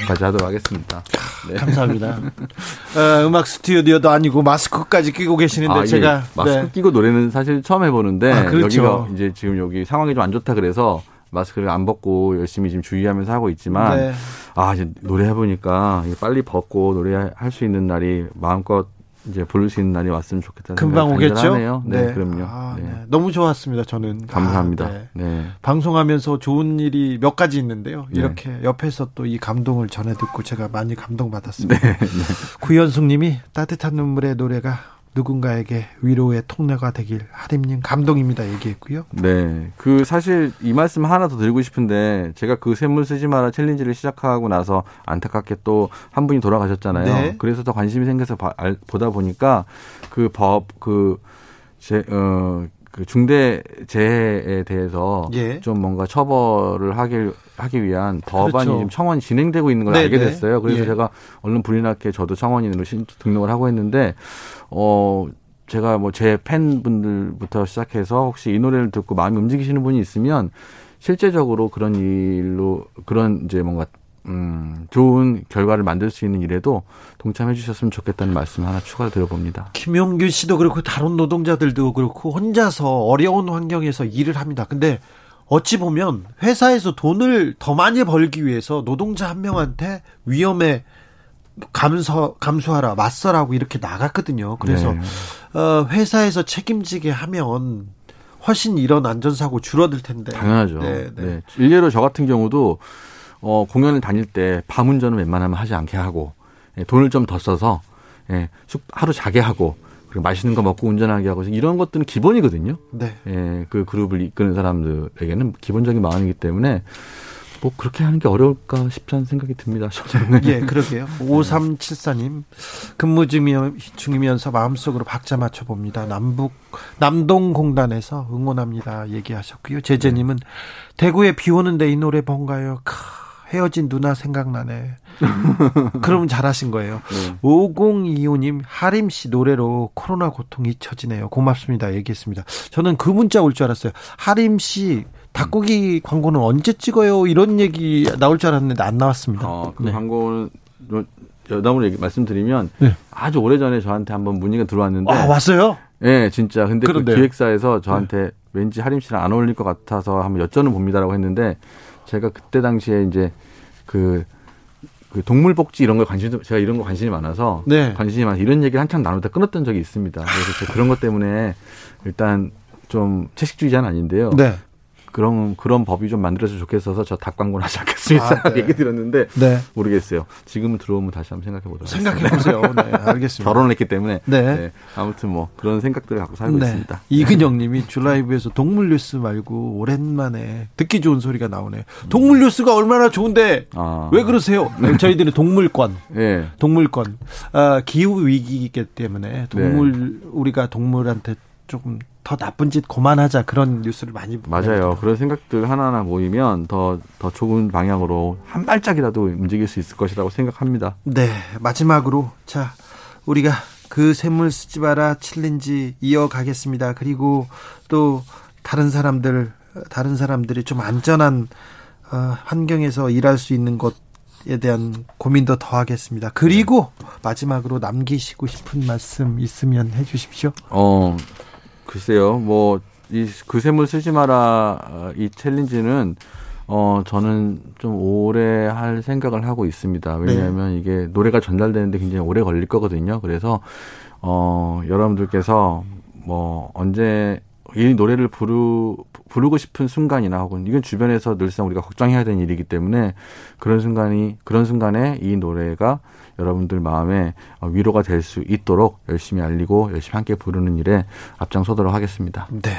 까지 하도록 하겠습니다. 네. 감사합니다. 어, 음악 스튜디오도 아니고 마스크까지 끼고 계시는데 아, 제가 예. 마스크 네. 끼고 노래는 사실 처음 해보는데 아, 그렇죠. 여기가 이제 지금 여기 상황이 좀 안 좋다 그래서 마스크를 안 벗고 열심히 지금 주의하면서 하고 있지만 네. 아 이제 노래 해보니까 빨리 벗고 노래할 수 있는 날이 마음껏 이제 부를 수 있는 날이 왔으면 좋겠다는 금방 오겠죠? 간절하네요. 네, 그럼요. 아, 네. 네. 너무 좋았습니다. 저는 감사합니다. 아, 네. 네. 방송하면서 좋은 일이 몇 가지 있는데요. 네. 이렇게 옆에서 또 이 감동을 전해 듣고 제가 많이 감동받았습니다. 네. 구현숙님이 따뜻한 눈물의 노래가 누군가에게 위로의 통로가 되길 하림님 감동입니다 얘기했고요. 네, 그 사실 이 말씀 하나 더 드리고 싶은데 제가 그 샘물 쓰지 마라 챌린지를 시작하고 나서 안타깝게 또 한 분이 돌아가셨잖아요. 네. 그래서 더 관심이 생겨서 봐- 알- 보다 보니까 그 법 그제 어. 그 중대 재해에 대해서 예. 좀 뭔가 처벌을 하기 하기 위한 법안이 그렇죠. 지금 청원이 진행되고 있는 걸 네, 알게 네. 됐어요. 그래서 예. 제가 얼른 났게 저도 청원인으로 신, 등록을 하고 했는데 어 제가 뭐 제 팬분들부터 시작해서 혹시 이 노래를 듣고 마음이 움직이시는 분이 있으면 실제적으로 그런 일로 그런 이제 뭔가 음 좋은 결과를 만들 수 있는 일에도 동참해 주셨으면 좋겠다는 말씀 하나 추가로 드려봅니다. 김용규 씨도 그렇고 다른 노동자들도 그렇고 혼자서 어려운 환경에서 일을 합니다. 근데 어찌 보면 회사에서 돈을 더 많이 벌기 위해서 노동자 한 명한테 위험에 감수 감수하라 맞서라고 이렇게 나갔거든요. 그래서 네. 어, 회사에서 책임지게 하면 훨씬 이런 안전사고 줄어들 텐데. 당연하죠. 네, 네, 네. 일례로 저 같은 경우도 어, 공연을 다닐 때 밤 운전은 웬만하면 하지 않게 하고 예, 돈을 좀 더 써서 예, 숙- 하루 자게 하고 그리고 맛있는 거 먹고 운전하게 하고 이런 것들은 기본이거든요. 네. 예, 그 그룹을 이끄는 사람들에게는 기본적인 마음이기 때문에 뭐 그렇게 하는 게 어려울까 싶다는 생각이 듭니다. 저는. 예, 그러게요. 5374님, 근무 중이면- 중이면서 마음속으로 박자 맞춰 봅니다. 남북, 남동공단에서 응원합니다. 얘기하셨고요. 제재님은 대구에 비 오는데 이 노래 뭔가요? 크, 헤어진 누나 생각나네. 그럼 잘하신 거예요. 네. 5025님, 하림 씨 노래로 코로나 고통 잊혀지네요. 고맙습니다. 얘기했습니다. 저는 그 문자 올 줄 알았어요. 하림 씨 닭고기 광고는 언제 찍어요? 이런 얘기 나올 줄 알았는데 안 나왔습니다. 어, 그 네. 광고는 여담으로 얘기 말씀드리면 네. 아주 오래 전에 저한테 한번 문의가 들어왔는데 아, 왔어요? 예, 진짜. 근데 그? 기획사에서 저한테 왠지 하림 씨랑 안 어울릴 것 같아서 한번 여쭤는 봅니다라고 했는데 제가 그때 당시에 이제 그, 그 동물 복지 이런 거 관심도 제가 이런 거 관심이 많아서 네. 관심이 많아서 이런 얘기를 한창 나누다 끊었던 적이 있습니다. 그래서 그런 것 때문에 일단 좀 채식주의자는 아닌데요. 네. 그런 그런 법이 좀 만들어서 좋겠어서 저 닭 광고는 하지 않겠습니다. 아, 네. 얘기 들었는데 네. 모르겠어요. 지금은 들어오면 다시 한번 생각해 보도록 생각해 보세요. 네, 알겠습니다. 결혼을 했기 때문에 네. 네, 아무튼 뭐 그런 생각들을 갖고 살고 네. 있습니다. 이근영 님이 줄라이브에서 동물 뉴스 말고 오랜만에 듣기 좋은 소리가 나오네요. 동물 뉴스가 얼마나 좋은데 아. 왜 그러세요? 저희들은 동물권, 예. 동물권, 아, 기후 위기이기 때문에 네. 동물 우리가 동물한테 조금 더 나쁜 짓 그만하자 그런 뉴스를 많이 맞아요. 보냅니다. 그런 생각들 하나하나 모이면 더, 더 좋은 방향으로 한 발짝이라도 움직일 수 있을 것이라고 생각합니다. 네, 마지막으로 자 우리가 그 샘물 쓰지 마라 challenge 이어가겠습니다. 그리고 또 다른 사람들 다른 사람들이 좀 안전한 어, 환경에서 일할 수 있는 것 에 대한 고민도 더 하겠습니다. 그리고 마지막으로 남기시고 싶은 말씀 있으면 해주십시오. 어, 글쎄요. 뭐, 이, 그 샘물 쓰지 마라, 어, 이 챌린지는, 어, 저는 좀 오래 할 생각을 하고 있습니다. 왜냐하면 이게 노래가 전달되는데 굉장히 오래 걸릴 거거든요. 그래서, 어, 여러분들께서 뭐, 언제, 이 노래를 부르, 부르고 싶은 순간이나 혹은 이건 주변에서 늘상 우리가 걱정해야 되는 일이기 때문에 그런 순간이, 그런 순간에 이 노래가 여러분들 마음에 어, 위로가 될 수 있도록 열심히 알리고 열심히 함께 부르는 일에 앞장서도록 하겠습니다. 네.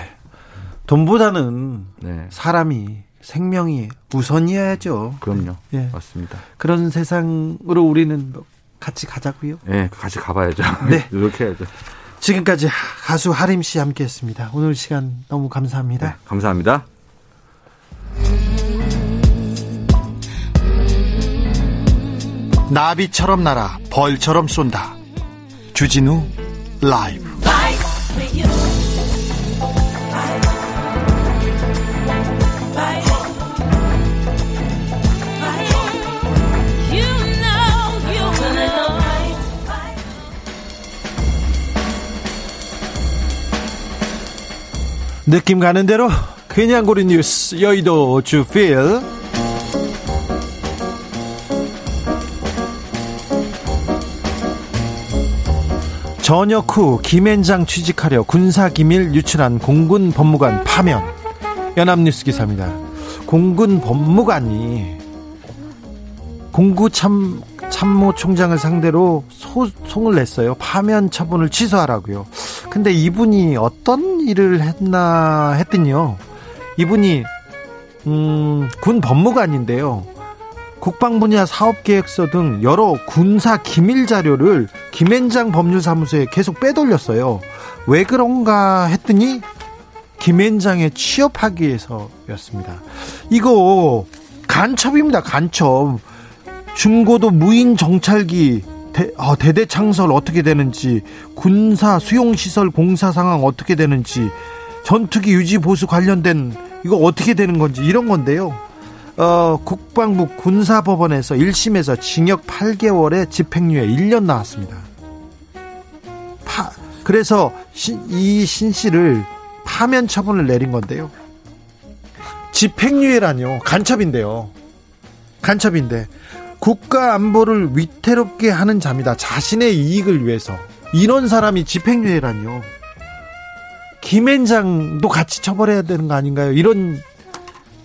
돈보다는 네. 사람이 생명이 우선이어야죠. 그럼요. 예. 맞습니다. 그런 세상으로 우리는 뭐 같이 가자고요. 네, 같이 가봐야죠. 네. 노력해야죠. 지금까지 가수 하림 씨 함께했습니다. 오늘 시간 너무 감사합니다. 네, 감사합니다. 나비처럼 날아 벌처럼 쏜다. 주진우 라이브. 느낌 가는 대로 그냥 고른 뉴스 여의도 주필. 전역 후 김앤장 취직하려 군사기밀 유출한 공군 법무관 파면 연합뉴스 기사입니다. 공군 법무관이 공구 참 참모총장을 상대로 소 송을 냈어요. 파면 처분을 취소하라고요. 근데 이분이 어떤 일을 했나 했더니요. 이분이 음, 군 법무관인데요. 국방 분야 사업 계획서 등 여러 군사 기밀 자료를 김앤장 법률사무소에 계속 빼돌렸어요. 왜 그런가 했더니 김앤장에 취업하기 위해서였습니다. 이거 간첩입니다. 간첩. 중고도 무인 정찰기 대, 어, 대대 창설 어떻게 되는지 군사 수용 시설 공사 상황 어떻게 되는지 전투기 유지 보수 관련된 이거 어떻게 되는 건지 이런 건데요. 어, 국방부 군사법원에서 1심에서 징역 8개월에 집행유예 1년 나왔습니다. 파, 그래서 시, 이신 씨를 파면 처분을 내린 건데요. 집행유예라뇨. 간첩인데요. 간첩인데 국가 안보를 위태롭게 하는 자입니다. 자신의 이익을 위해서. 이런 사람이 집행유예라뇨. 김앤장도 같이 처벌해야 되는 거 아닌가요? 이런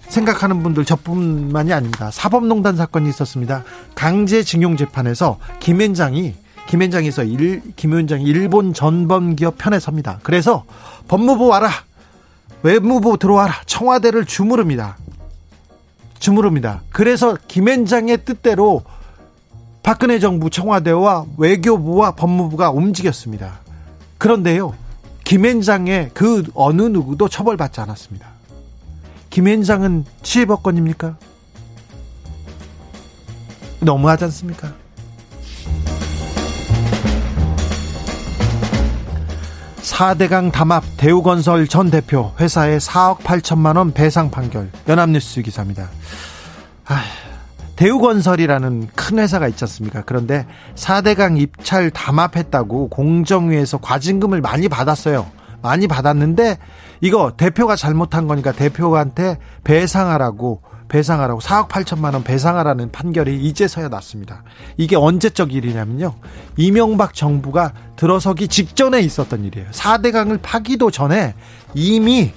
생각하는 분들 저뿐만이 아닙니다. 사법농단 사건이 있었습니다. 강제징용 재판에서 김앤장이 김앤장에서 일, 김앤장이 일본 전범기업 편에 섭니다. 그래서 법무부 와라, 외무부 들어와라, 청와대를 주무릅니다. 주무릅니다. 그래서 김앤장의 뜻대로 박근혜 정부 청와대와 외교부와 법무부가 움직였습니다. 그런데요, 김앤장의 그 어느 누구도 처벌받지 않았습니다. 김앤장은 치해법권입니까? 너무하지 않습니까? 4대강 담합 대우건설 전 대표 회사에 4억 8천만 원 배상 판결 연합뉴스 기사입니다. 아, 대우건설이라는 큰 회사가 있지 않습니까? 그런데 4대강 입찰 담합했다고 공정위에서 과징금을 많이 받았어요. 많이 받았는데 이거 대표가 잘못한 거니까 대표한테 배상하라고 배상하라고 4억 8천만 원 배상하라는 판결이 이제서야 났습니다. 이게 언제적 일이냐면요. 이명박 정부가 들어서기 직전에 있었던 일이에요. 4대강을 파기도 전에 이미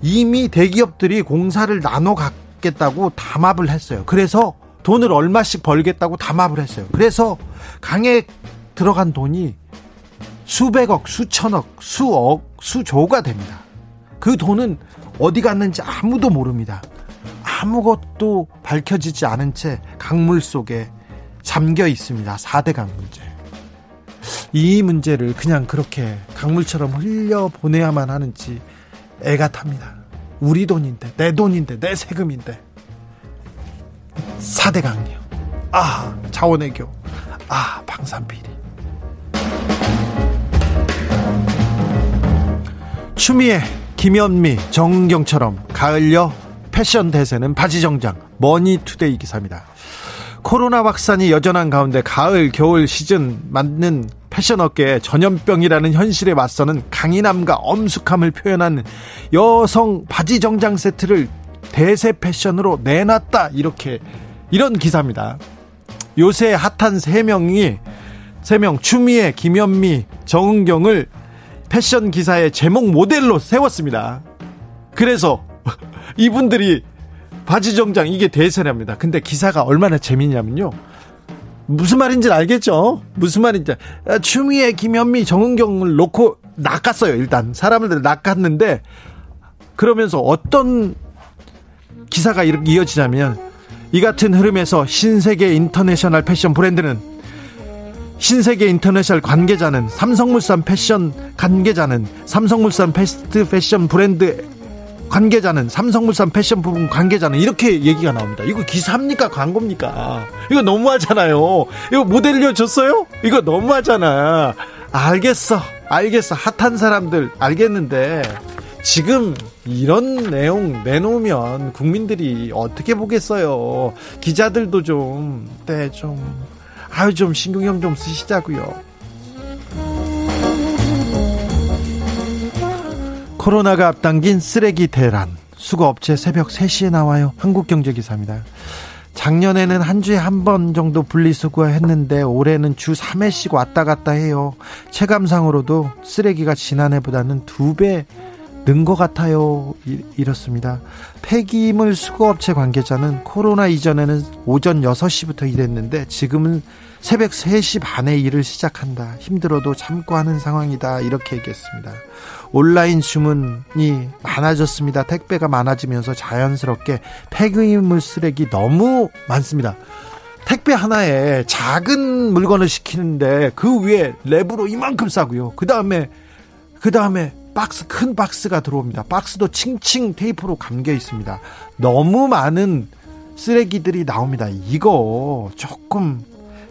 이미 대기업들이 공사를 나눠 갖겠다고 담합을 했어요. 그래서 돈을 얼마씩 벌겠다고 담합을 했어요. 그래서 강에 들어간 돈이 수백억, 수천억, 수억, 수조가 됩니다. 그 돈은 어디 갔는지 아무도 모릅니다. 아무것도 밝혀지지 않은 채 강물 속에 잠겨 있습니다. 4대강 문제. 이 문제를 그냥 그렇게 강물처럼 흘려 보내야만 하는지 애가 탑니다. 우리 돈인데, 내 돈인데, 내 세금인데. 4대강이요. 아, 자원외교. 아, 방산비리. 추미애, 김현미, 정경처럼 가을여 패션 대세는 바지 정장 머니투데이 기사입니다. 코로나 확산이 여전한 가운데 가을 겨울 시즌 맞는 패션 업계의 전염병이라는 현실에 맞서는 강인함과 엄숙함을 표현하는 여성 바지 정장 세트를 대세 패션으로 내놨다 이렇게 이런 기사입니다. 요새 핫한 세 명이 세 명 추미애, 김현미, 정은경을 패션 기사의 제목 모델로 세웠습니다. 그래서 이분들이 바지 정장 이게 대세랍니다. 근데 기사가 얼마나 재밌냐면요. 무슨 말인지 알겠죠? 무슨 말인지. 아, 추미애, 김현미, 정은경을 놓고 낚았어요, 일단. 사람들 낚았는데, 그러면서 어떤 기사가 이렇게 이어지냐면, 이 같은 흐름에서 신세계 인터내셔널 패션 브랜드는, 신세계 인터내셔널 관계자는, 삼성물산 패션 관계자는, 삼성물산 fast fashion 브랜드 관계자는 삼성물산 패션 부분 관계자는 이렇게 얘기가 나옵니다. 이거 기사입니까 광고입니까? 이거 너무하잖아요. 이거 모델료 줬어요? 이거 너무하잖아. 알겠어, 알겠어. 핫한 사람들 알겠는데 지금 이런 내용 내놓으면 국민들이 어떻게 보겠어요? 기자들도 좀, 네, 좀, 아유, 좀 신경좀 좀 쓰시자고요. 코로나가 앞당긴 쓰레기 대란. 수거업체 새벽 3시에 나와요. 한국경제기사입니다. 작년에는 한 주에 한 번 정도 분리수거 했는데 올해는 주 3회씩 왔다 갔다 해요. 체감상으로도 쓰레기가 지난해보다는 두 배 는 것 같아요. 이렇습니다. 폐기물 수거업체 관계자는 코로나 이전에는 오전 6시부터 일했는데 지금은 새벽 3시 반에 일을 시작한다. 힘들어도 참고 하는 상황이다. 이렇게 얘기했습니다. 온라인 주문이 많아졌습니다. 택배가 많아지면서 자연스럽게 폐기물 쓰레기 너무 많습니다. 택배 하나에 작은 물건을 시키는데 그 위에 랩으로 이만큼 싸고요. 그 다음에 그 다음에 박스 큰 박스가 들어옵니다. 박스도 칭칭 테이프로 감겨 있습니다. 너무 많은 쓰레기들이 나옵니다. 이거 조금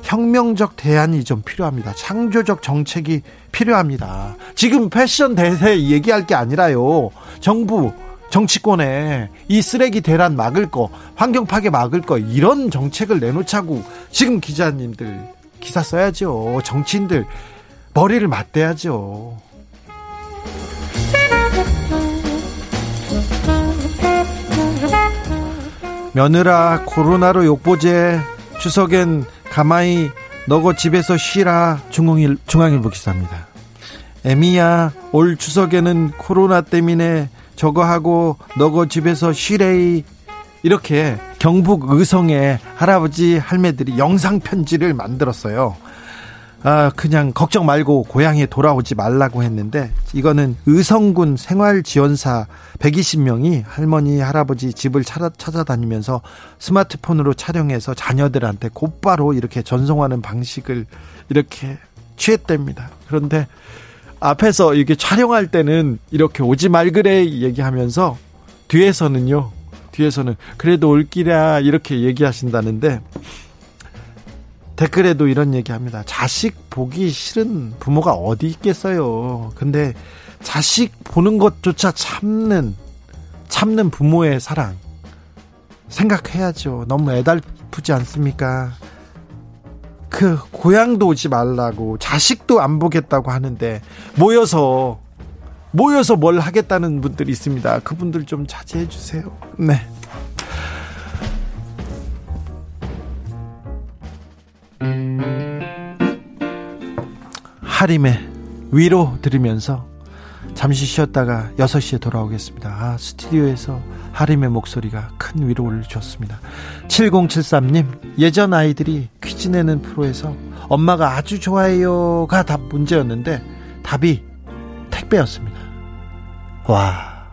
혁명적 대안이 좀 필요합니다. 창조적 정책이 필요합니다. 지금 패션 대세 얘기할 게 아니라요. 정부 정치권에 이 쓰레기 대란 막을 거, 환경 파괴 막을 거 이런 정책을 내놓자고 지금 기자님들 기사 써야죠. 정치인들 머리를 맞대야죠. 며느라 코로나로 욕보제 추석엔 가마히 너거 집에서 쉬라 중앙일, 중앙일보 기사입니다. 에미야 올 추석에는 코로나 때문에 저거 하고 너거 집에서 쉬래이 이렇게 경북 의성의 할아버지 할매들이 영상 편지를 만들었어요. 아, 그냥 걱정 말고 고향에 돌아오지 말라고 했는데 이거는 의성군 생활지원사 120명이 할머니 할아버지 집을 찾아, 찾아 다니면서 스마트폰으로 촬영해서 자녀들한테 곧바로 이렇게 전송하는 방식을 이렇게 취했답니다. 그런데 앞에서 이렇게 촬영할 때는 이렇게 오지 말 그래 얘기하면서 뒤에서는요. 뒤에서는 그래도 올기라 이렇게 얘기하신다는데 댓글에도 이런 얘기합니다. 자식 보기 싫은 부모가 어디 있겠어요. 근데 자식 보는 것조차 참는 참는 부모의 사랑 생각해야죠. 너무 애달프지 않습니까? 그 고향도 오지 말라고 자식도 안 보겠다고 하는데 모여서 모여서 뭘 하겠다는 분들이 있습니다. 그분들 좀 자제해 주세요. 네. 하림의 위로 들으면서 잠시 쉬었다가 6시에 돌아오겠습니다. 아, 스튜디오에서 하림의 목소리가 큰 위로를 줬습니다. 7073님, 예전 아이들이 퀴즈 내는 프로에서 엄마가 아주 좋아해요가 답 문제였는데 답이 택배였습니다. 와,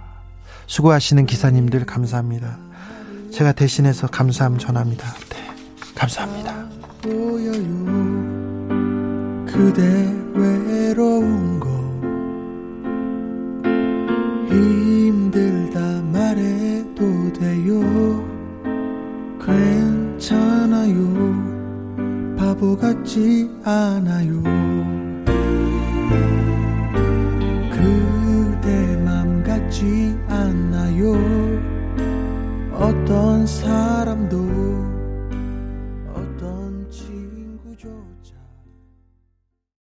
수고하시는 기사님들 감사합니다. 제가 대신해서 감사함 전합니다. 네, 감사합니다. 그대 외로운 거 힘들다 말해도 돼요. 괜찮아요. 바보 같지 않아요. 그대 맘 같지 않아요. 어떤 사람도